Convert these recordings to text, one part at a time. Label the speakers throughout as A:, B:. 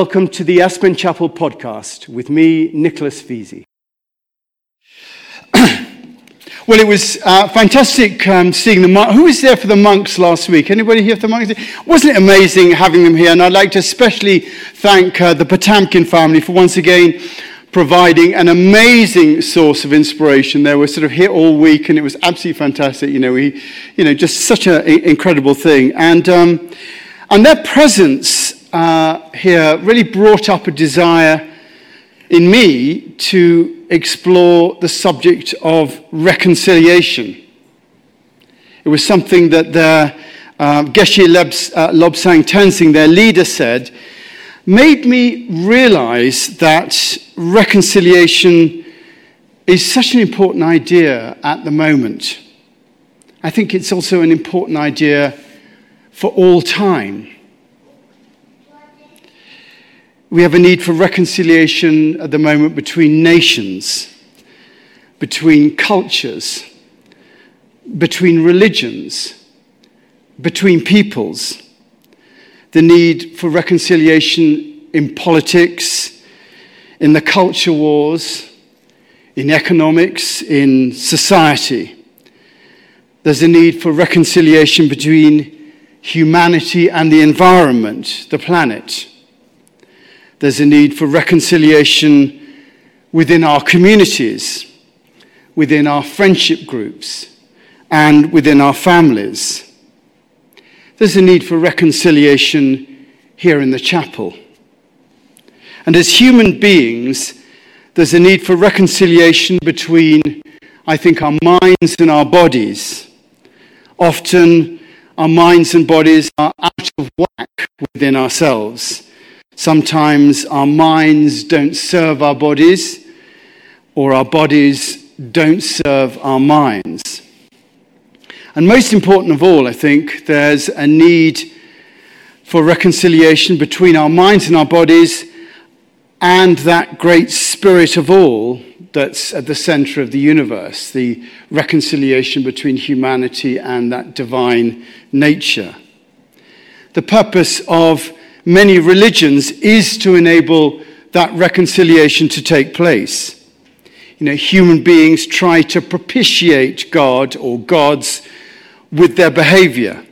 A: Welcome to the Aspen Chapel podcast with me, Nicholas Vesey. well, it was uh, fantastic um, seeing the monks. Who was there for the monks last week? Anybody here for the monks? Wasn't it amazing having them here? And I'd like to especially thank uh, the Potamkin family for once again providing an amazing source of inspiration. They were sort of here all week, and it was absolutely fantastic. You know, we, you know, just such an incredible thing. And um, and their presence uh, here really brought up a desire in me to explore the subject of reconciliation. It was something that their uh, Geshe uh, Lobsang Tenzing, their leader, said made me realize that reconciliation is such an important idea at the moment. I think it's also an important idea for all time. We have a need for reconciliation at the moment between nations, between cultures, between religions, between peoples the need for reconciliation in politics, in the culture wars, in economics, in society. There's a need for reconciliation between humanity and the environment, the planet. There's a need for reconciliation within our communities, within our friendship groups, and within our families. There's a need for reconciliation here in the chapel. And as human beings, there's a need for reconciliation between, I think, our minds and our bodies. Often, our minds and bodies are out of whack within ourselves. Sometimes our minds don't serve our bodies, or our bodies don't serve our minds. And most important of all, I think, there's a need for reconciliation between our minds and our bodies and that great spirit of all that's at the center of the universe, the reconciliation between humanity and that divine nature. The purpose of many religions is to enable that reconciliation to take place. You know, human beings try to propitiate God or gods with their behavior.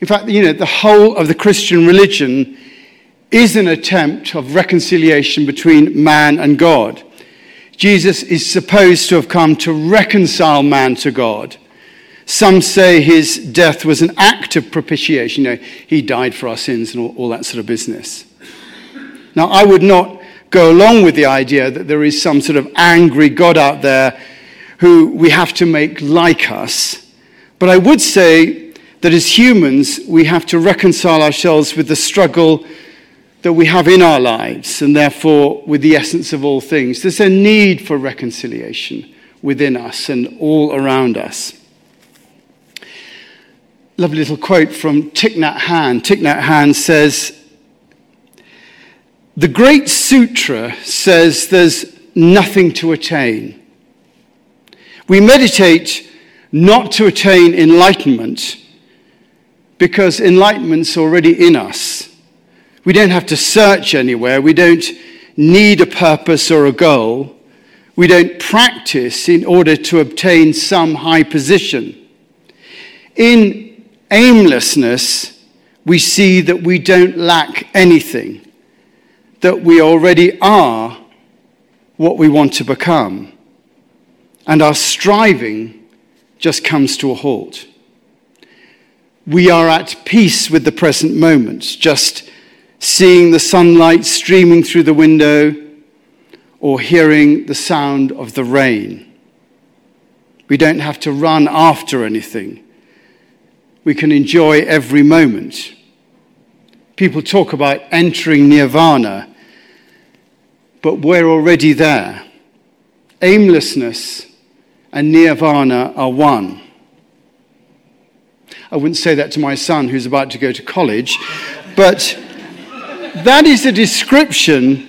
A: In fact, you know, the whole of the Christian religion is an attempt of reconciliation between man and God. Jesus is supposed to have come to reconcile man to God. Some say his death was an act of propitiation. You know, he died for our sins and all, all that sort of business. Now, I would not go along with the idea that there is some sort of angry God out there who we have to make like us but I would say that as humans, we have to reconcile ourselves with the struggle that we have in our lives and therefore with the essence of all things. There's a need for reconciliation within us and all around us. Lovely little quote from Thich Nhat Hanh. Thich Nhat Hanh says, The Great Sutra says there's nothing to attain. We meditate not to attain enlightenment because enlightenment's already in us. We don't have to search anywhere. We don't need a purpose or a goal. We don't practice in order to obtain some high position. In aimlessness, we see that we don't lack anything, that we already are what we want to become. And our striving just comes to a halt. We are at peace with the present moment, just seeing the sunlight streaming through the window or hearing the sound of the rain. We don't have to run after anything. We can enjoy every moment. People talk about entering nirvana, but we're already there. Aimlessness and nirvana are one. I wouldn't say that to my son who's about to go to college, but that is a description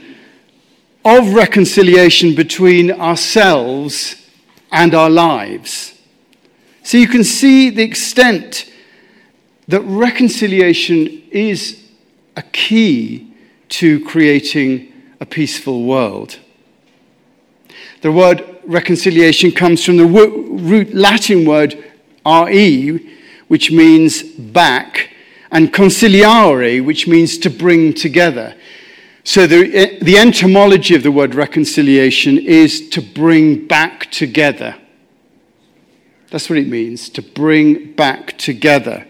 A: of reconciliation between ourselves and our lives. So you can see the extent that reconciliation is a key to creating a peaceful world. The word reconciliation comes from the root Latin word re, which means back, and conciliare, which means to bring together. So the, eh, the etymology of the word reconciliation is to bring back together. That's what it means, to bring back together.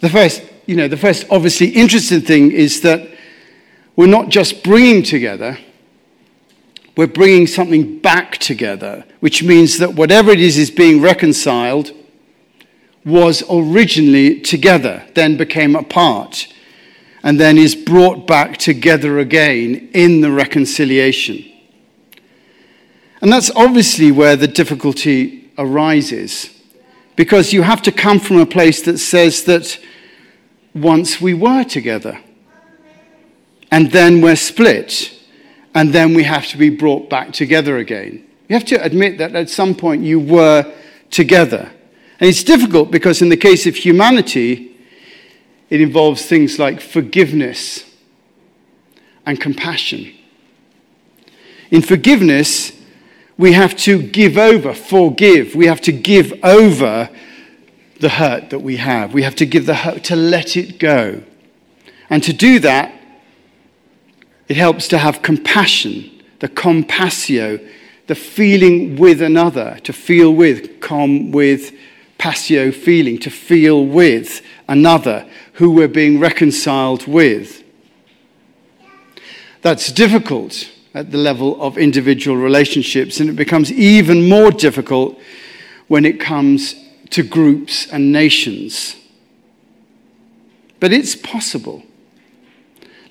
A: The first, you know, the first obviously interesting thing is that we're not just bringing together, we're bringing something back together, which means that whatever it is is being reconciled was originally together, then became apart, and then is brought back together again in the reconciliation. And that's obviously where the difficulty arises, because you have to come from a place that says that once we were together, and then we're split, and then we have to be brought back together again. You have to admit that at some point you were together. And it's difficult because, in the case of humanity, it involves things like forgiveness and compassion. In forgiveness, we have to give over, forgive. We have to give over the hurt that we have. We have to give the hurt, to let it go. And to do that, it helps to have compassion, the compassio, the feeling with another, to feel with, com with, passio feeling, to feel with another who we're being reconciled with. That's difficult at the level of individual relationships, and it becomes even more difficult when it comes to groups and nations. But it's possible.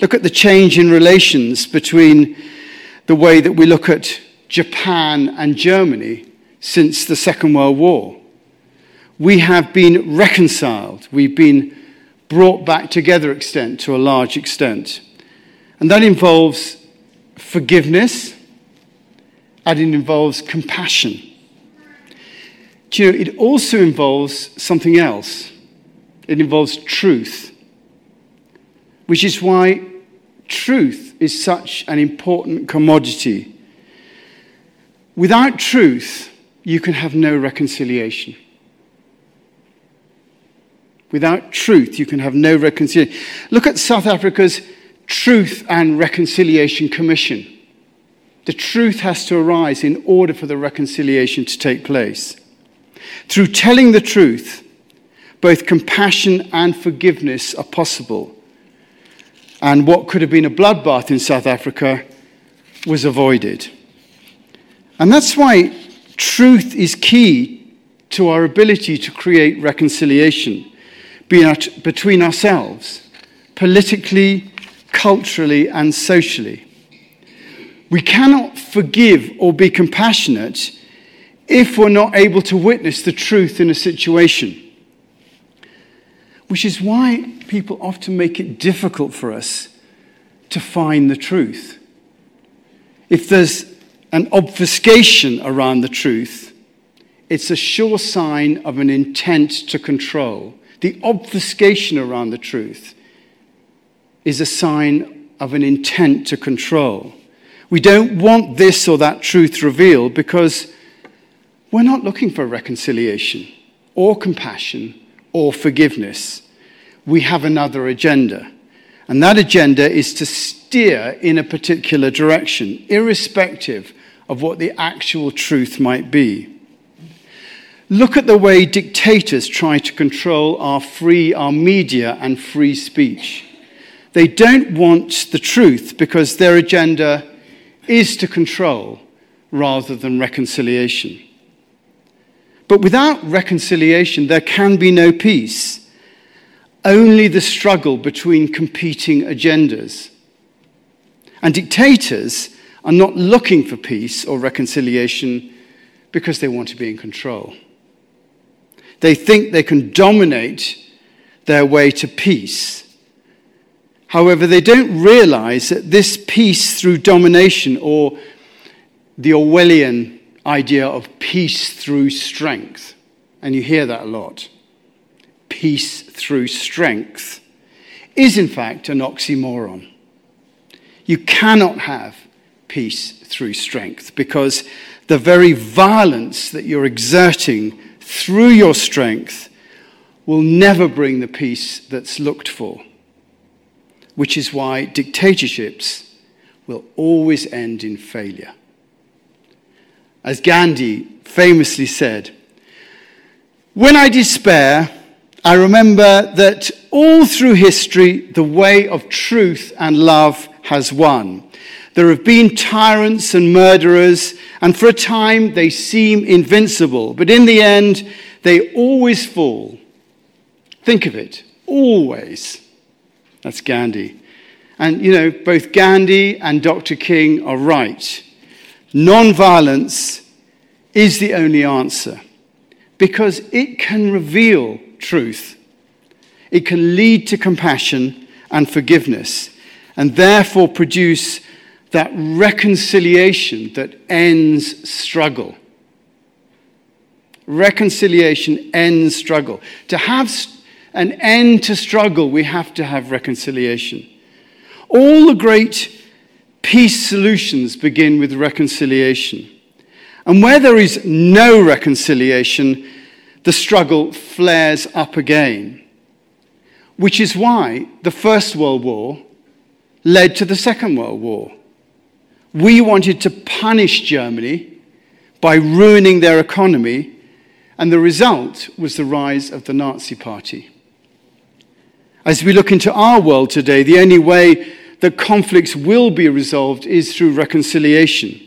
A: Look at the change in relations between the way that we look at Japan and Germany since the Second World War we have been reconciled. We've been brought back together extent to a large extent. And that involves forgiveness and it involves compassion. Do you know, it also involves something else. It involves truth, which is why truth is such an important commodity. Without truth, you can have no reconciliation. Without truth, you can have no reconciliation. Look at South Africa's Truth and Reconciliation Commission. The truth has to arise in order for the reconciliation to take place. Through telling the truth, both compassion and forgiveness are possible. And what could have been a bloodbath in South Africa was avoided. And that's why truth is key to our ability to create reconciliation between ourselves, politically, culturally, and socially. We cannot forgive or be compassionate if we're not able to witness the truth in a situation. Which is why people often make it difficult for us to find the truth. If there's an obfuscation around the truth, it's a sure sign of an intent to control the obfuscation around the truth is a sign of an intent to control. We don't want this or that truth revealed because we're not looking for reconciliation or compassion or forgiveness. We have another agenda. And that agenda is to steer in a particular direction, irrespective of what the actual truth might be. Look at the way dictators try to control our free, our media and free speech. They don't want the truth because their agenda is to control rather than reconciliation. But without reconciliation, there can be no peace, only the struggle between competing agendas. And dictators are not looking for peace or reconciliation because they want to be in control. They think they can dominate their way to peace. However, they don't realize that this peace through domination, or the Orwellian idea of peace through strength, and you hear that a lot peace through strength, is in fact an oxymoron. You cannot have peace through strength because the very violence that you're exerting through your strength will never bring the peace that's looked for, which is why dictatorships will always end in failure. As Gandhi famously said, When I despair, I remember that all through history, the way of truth and love has won. There have been tyrants and murderers, and for a time they seem invincible, but in the end, they always fall. Think of it, always. That's Gandhi. And you know, both Gandhi and Dr. King are right. Non-violence is the only answer because it can reveal truth. It can lead to compassion and forgiveness and therefore produce that reconciliation that ends struggle. Reconciliation ends struggle. To have an end to struggle, we have to have reconciliation. All the great peace solutions begin with reconciliation. And where there is no reconciliation, the struggle flares up again. Which is why the First World War led to the Second World War. We wanted to punish Germany by ruining their economy, and the result was the rise of the Nazi Party. As we look into our world today, the only way that conflicts will be resolved is through reconciliation.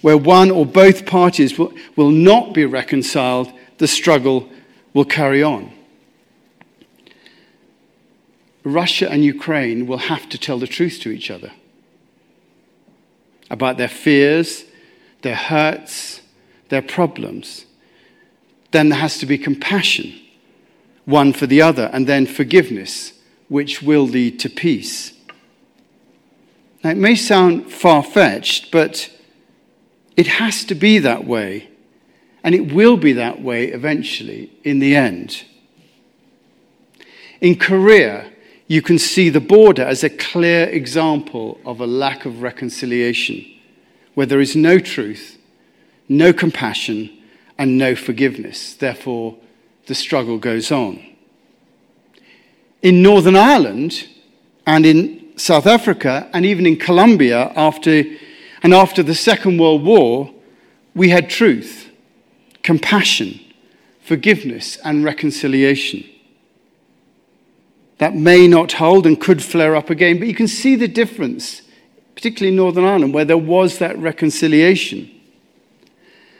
A: Where one or both parties will, will not be reconciled, the struggle will carry on. Russia and Ukraine will have to tell the truth to each other about their fears, their hurts, their problems. Then there has to be compassion, one for the other, and then forgiveness, which will lead to peace. Now, it may sound far fetched, but it has to be that way. And it will be that way eventually in the end. In Korea, you can see the border as a clear example of a lack of reconciliation, where there is no truth, no compassion, and no forgiveness. Therefore, the struggle goes on. In Northern Ireland and in South Africa and even in Colombia after, and after the Second World War, we had truth, compassion, forgiveness, and reconciliation that may not hold and could flare up again. But you can see the difference, particularly in Northern Ireland, where there was that reconciliation.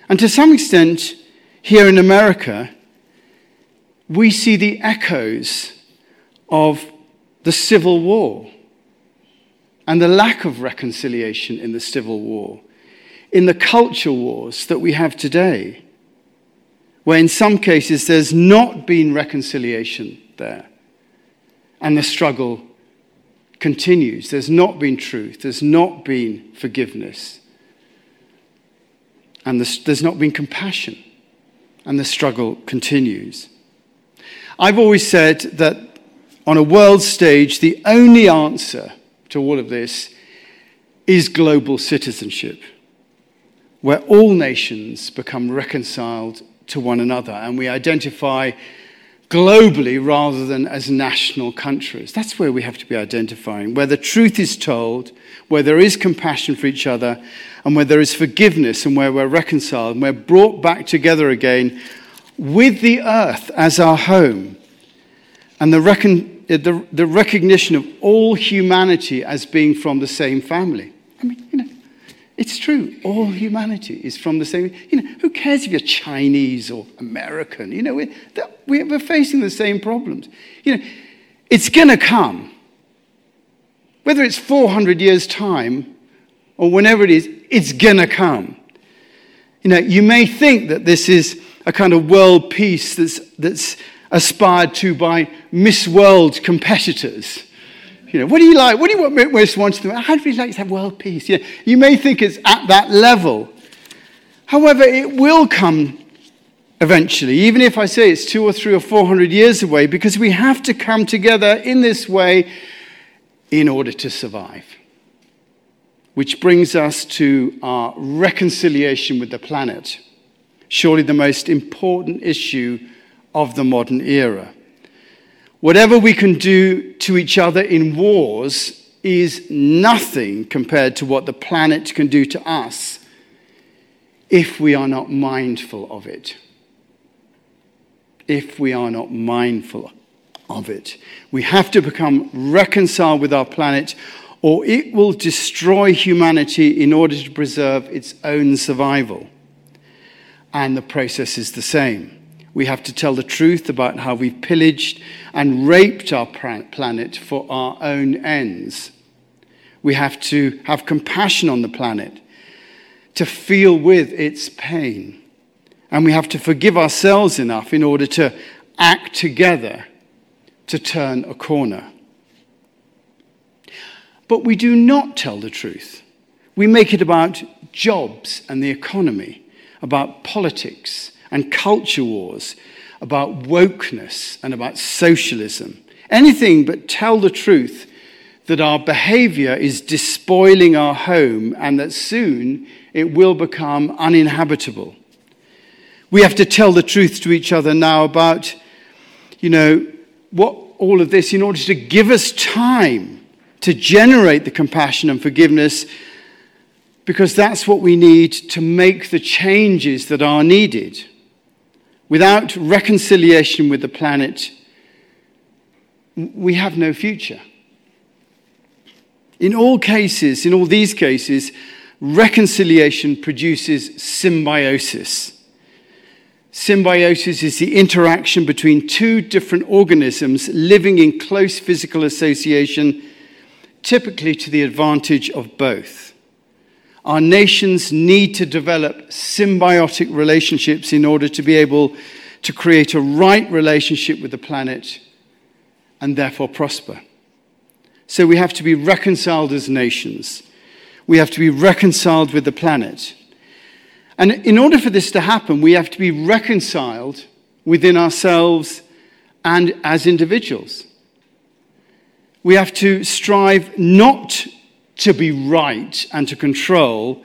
A: And to some extent, here in America, we see the echoes of the Civil War and the lack of reconciliation in the Civil War, in the culture wars that we have today, where in some cases there's not been reconciliation there and the struggle continues. There's not been truth, there's not been forgiveness, and there's not been compassion, and the struggle continues. I've always said that on a world stage, the only answer to all of this is global citizenship, where all nations become reconciled to one another and we identify globally rather than as national countries. That's where we have to be identifying, where the truth is told, where there is compassion for each other, and where there is forgiveness, and where we're reconciled, and we're brought back together again with the earth as our home, and the, recon- uh, the, the recognition of all humanity as being from the same family. I mean, you know, it's true. All humanity is from the same. You know, who cares if you're Chinese or American? You know, we're, we're facing the same problems. You know, it's going to come. Whether it's 400 years' time or whenever it is, it's going to come. You know, you may think that this is a kind of world peace that's, that's aspired to by Miss World competitors. You know, what do you like? What do you want most want to? How do you like to have world peace? You may think it's at that level. However, it will come eventually, even if I say it's two or three or four hundred years away, because we have to come together in this way in order to survive. which brings us to our reconciliation with the planet. Surely the most important issue of the modern era. Whatever we can do to each other in wars is nothing compared to what the planet can do to us if we are not mindful of it. If we are not mindful of it. We have to become reconciled with our planet, or it will destroy humanity in order to preserve its own survival. And the process is the same. We have to tell the truth about how we've pillaged and raped our planet for our own ends. We have to have compassion on the planet, to feel with its pain. And we have to forgive ourselves enough in order to act together to turn a corner. But we do not tell the truth. We make it about jobs and the economy, about politics and culture wars, about wokeness and about socialism. Anything but tell the truth that our behavior is despoiling our home and that soon it will become uninhabitable. We have to tell the truth to each other now about, you know, what all of this in order to give us time to generate the compassion and forgiveness because that's what we need to make the changes that are needed. Without reconciliation with the planet, we have no future. In all cases, in all these cases, reconciliation produces symbiosis. Symbiosis is the interaction between two different organisms living in close physical association, typically to the advantage of both. Our nations need to develop symbiotic relationships in order to be able to create a right relationship with the planet and therefore prosper. So we have to be reconciled as nations. We have to be reconciled with the planet. And in order for this to happen, we have to be reconciled within ourselves and as individuals. We have to strive not to be right and to control,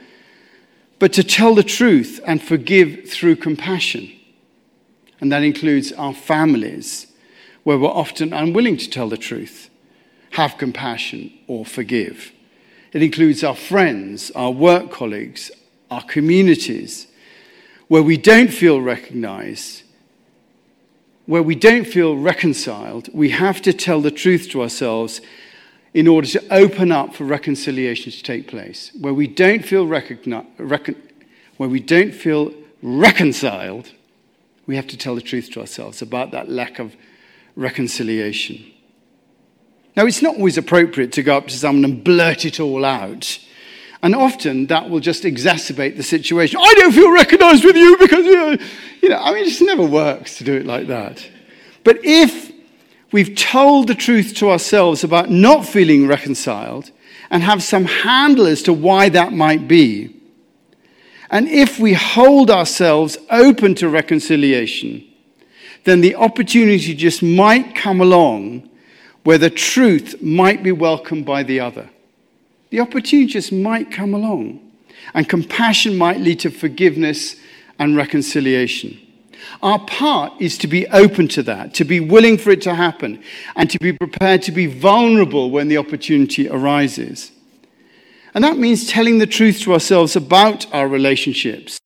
A: but to tell the truth and forgive through compassion. And that includes our families, where we're often unwilling to tell the truth, have compassion, or forgive. It includes our friends, our work colleagues, our communities, where we don't feel recognized, where we don't feel reconciled, we have to tell the truth to ourselves in order to open up for reconciliation to take place. Where we don't feel, recogni- recon- where we don't feel reconciled, we have to tell the truth to ourselves about that lack of reconciliation. Now, it's not always appropriate to go up to someone and blurt it all out. And often that will just exacerbate the situation. I don't feel recognized with you because, you know, you know, I mean, it just never works to do it like that. But if we've told the truth to ourselves about not feeling reconciled and have some handle as to why that might be. And if we hold ourselves open to reconciliation, then the opportunity just might come along where the truth might be welcomed by the other. The opportunity just might come along, and compassion might lead to forgiveness and reconciliation. Our part is to be open to that, to be willing for it to happen, and to be prepared to be vulnerable when the opportunity arises. And that means telling the truth to ourselves about our relationships,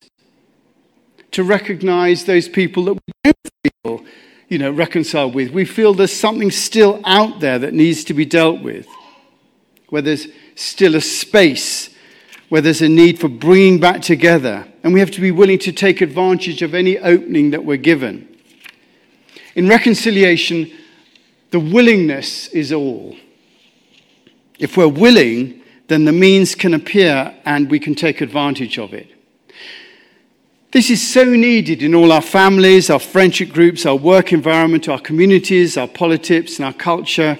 A: to recognize those people that we don't feel, you know, reconciled with. We feel there's something still out there that needs to be dealt with, where there's still a space where there's a need for bringing back together. And we have to be willing to take advantage of any opening that we're given. In reconciliation, the willingness is all. If we're willing, then the means can appear and we can take advantage of it. This is so needed in all our families, our friendship groups, our work environment, our communities, our politics, and our culture,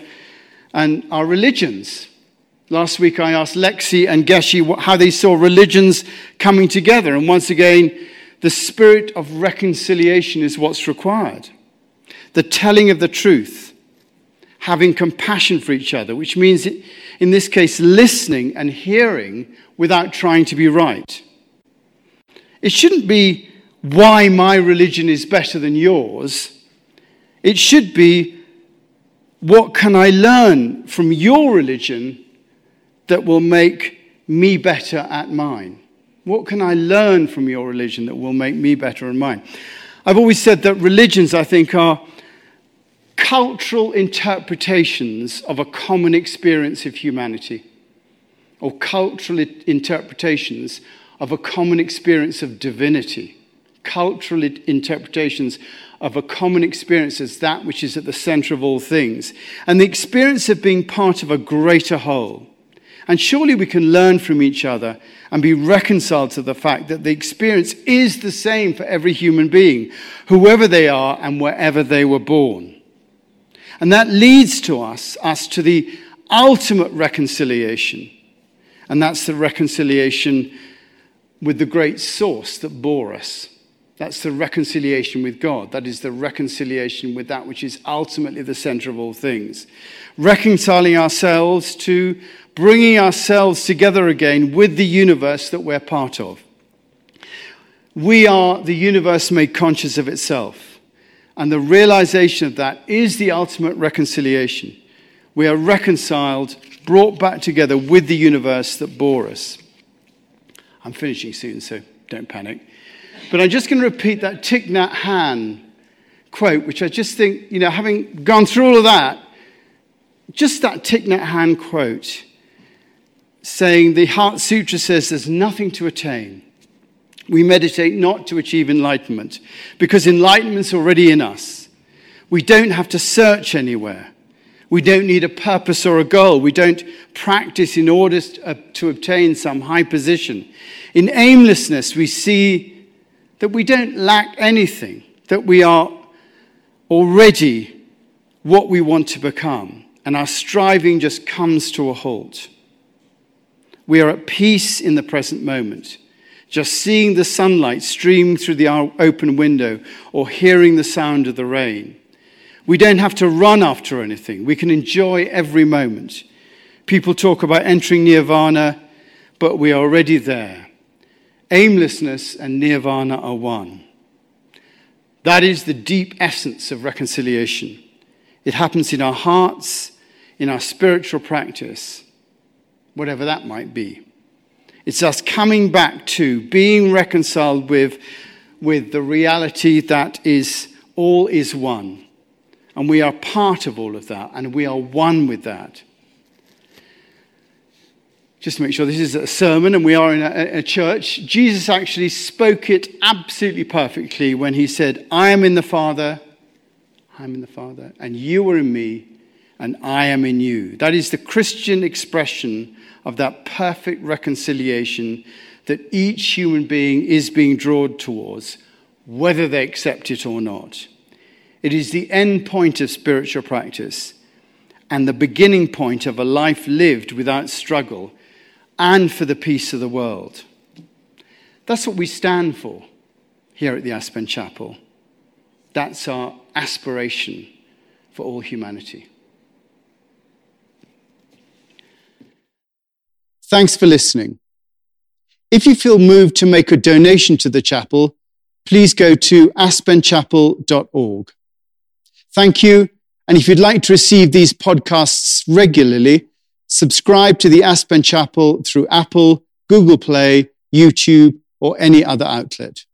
A: and our religions. Last week I asked Lexi and Geshe how they saw religions coming together. And once again, the spirit of reconciliation is what's required. The telling of the truth, having compassion for each other, which means, in this case, listening and hearing without trying to be right. It shouldn't be why my religion is better than yours. It should be what can I learn from your religion that will make me better at mine? What can I learn from your religion that will make me better at mine? I've always said that religions, I think, are cultural interpretations of a common experience of humanity, or cultural interpretations of a common experience of divinity, cultural interpretations of a common experience as that which is at the center of all things, and the experience of being part of a greater whole. And surely we can learn from each other and be reconciled to the fact that the experience is the same for every human being, whoever they are and wherever they were born. And that leads to us, us to the ultimate reconciliation. And that's the reconciliation with the great source that bore us. That's the reconciliation with God. That is the reconciliation with that which is ultimately the center of all things. Reconciling ourselves to bringing ourselves together again with the universe that we're part of. We are the universe made conscious of itself. And the realization of that is the ultimate reconciliation. We are reconciled, brought back together with the universe that bore us. I'm finishing soon, so don't panic. But I'm just going to repeat that Thich Nhat Hanh quote, which I just think, you know, having gone through all of that, just that Thich Nhat Hanh quote saying the Heart Sutra says there's nothing to attain we meditate not to achieve enlightenment because enlightenment's already in us. We don't have to search anywhere. We don't need a purpose or a goal. We don't practice in order uh, to obtain some high position. In aimlessness, we see that we don't lack anything, that we are already what we want to become, and our striving just comes to a halt. We are at peace in the present moment just seeing the sunlight stream through the open window or hearing the sound of the rain. We don't have to run after anything. We can enjoy every moment. People talk about entering nirvana, but we are already there. Aimlessness and nirvana are one. That is the deep essence of reconciliation. It happens in our hearts, in our spiritual practice, whatever that might be. It's us coming back to being reconciled with, with the reality that is all is one. And we are part of all of that, and we are one with that. Just to make sure this is a sermon and we are in a, a church, Jesus actually spoke it absolutely perfectly when he said, I am in the Father, I am in the Father, and you are in me, and I am in you. That is the Christian expression of that perfect reconciliation that each human being is being drawn towards, whether they accept it or not. It is the end point of spiritual practice and the beginning point of a life lived without struggle and for the peace of the world. That's what we stand for here at the Aspen Chapel. That's our aspiration for all humanity. Thanks for listening. If you feel moved to make a donation to the chapel, please go to aspenchapel.org. Thank you. And if you'd like to receive these podcasts regularly, subscribe to the Aspen Chapel through Apple, Google Play, YouTube, or any other outlet.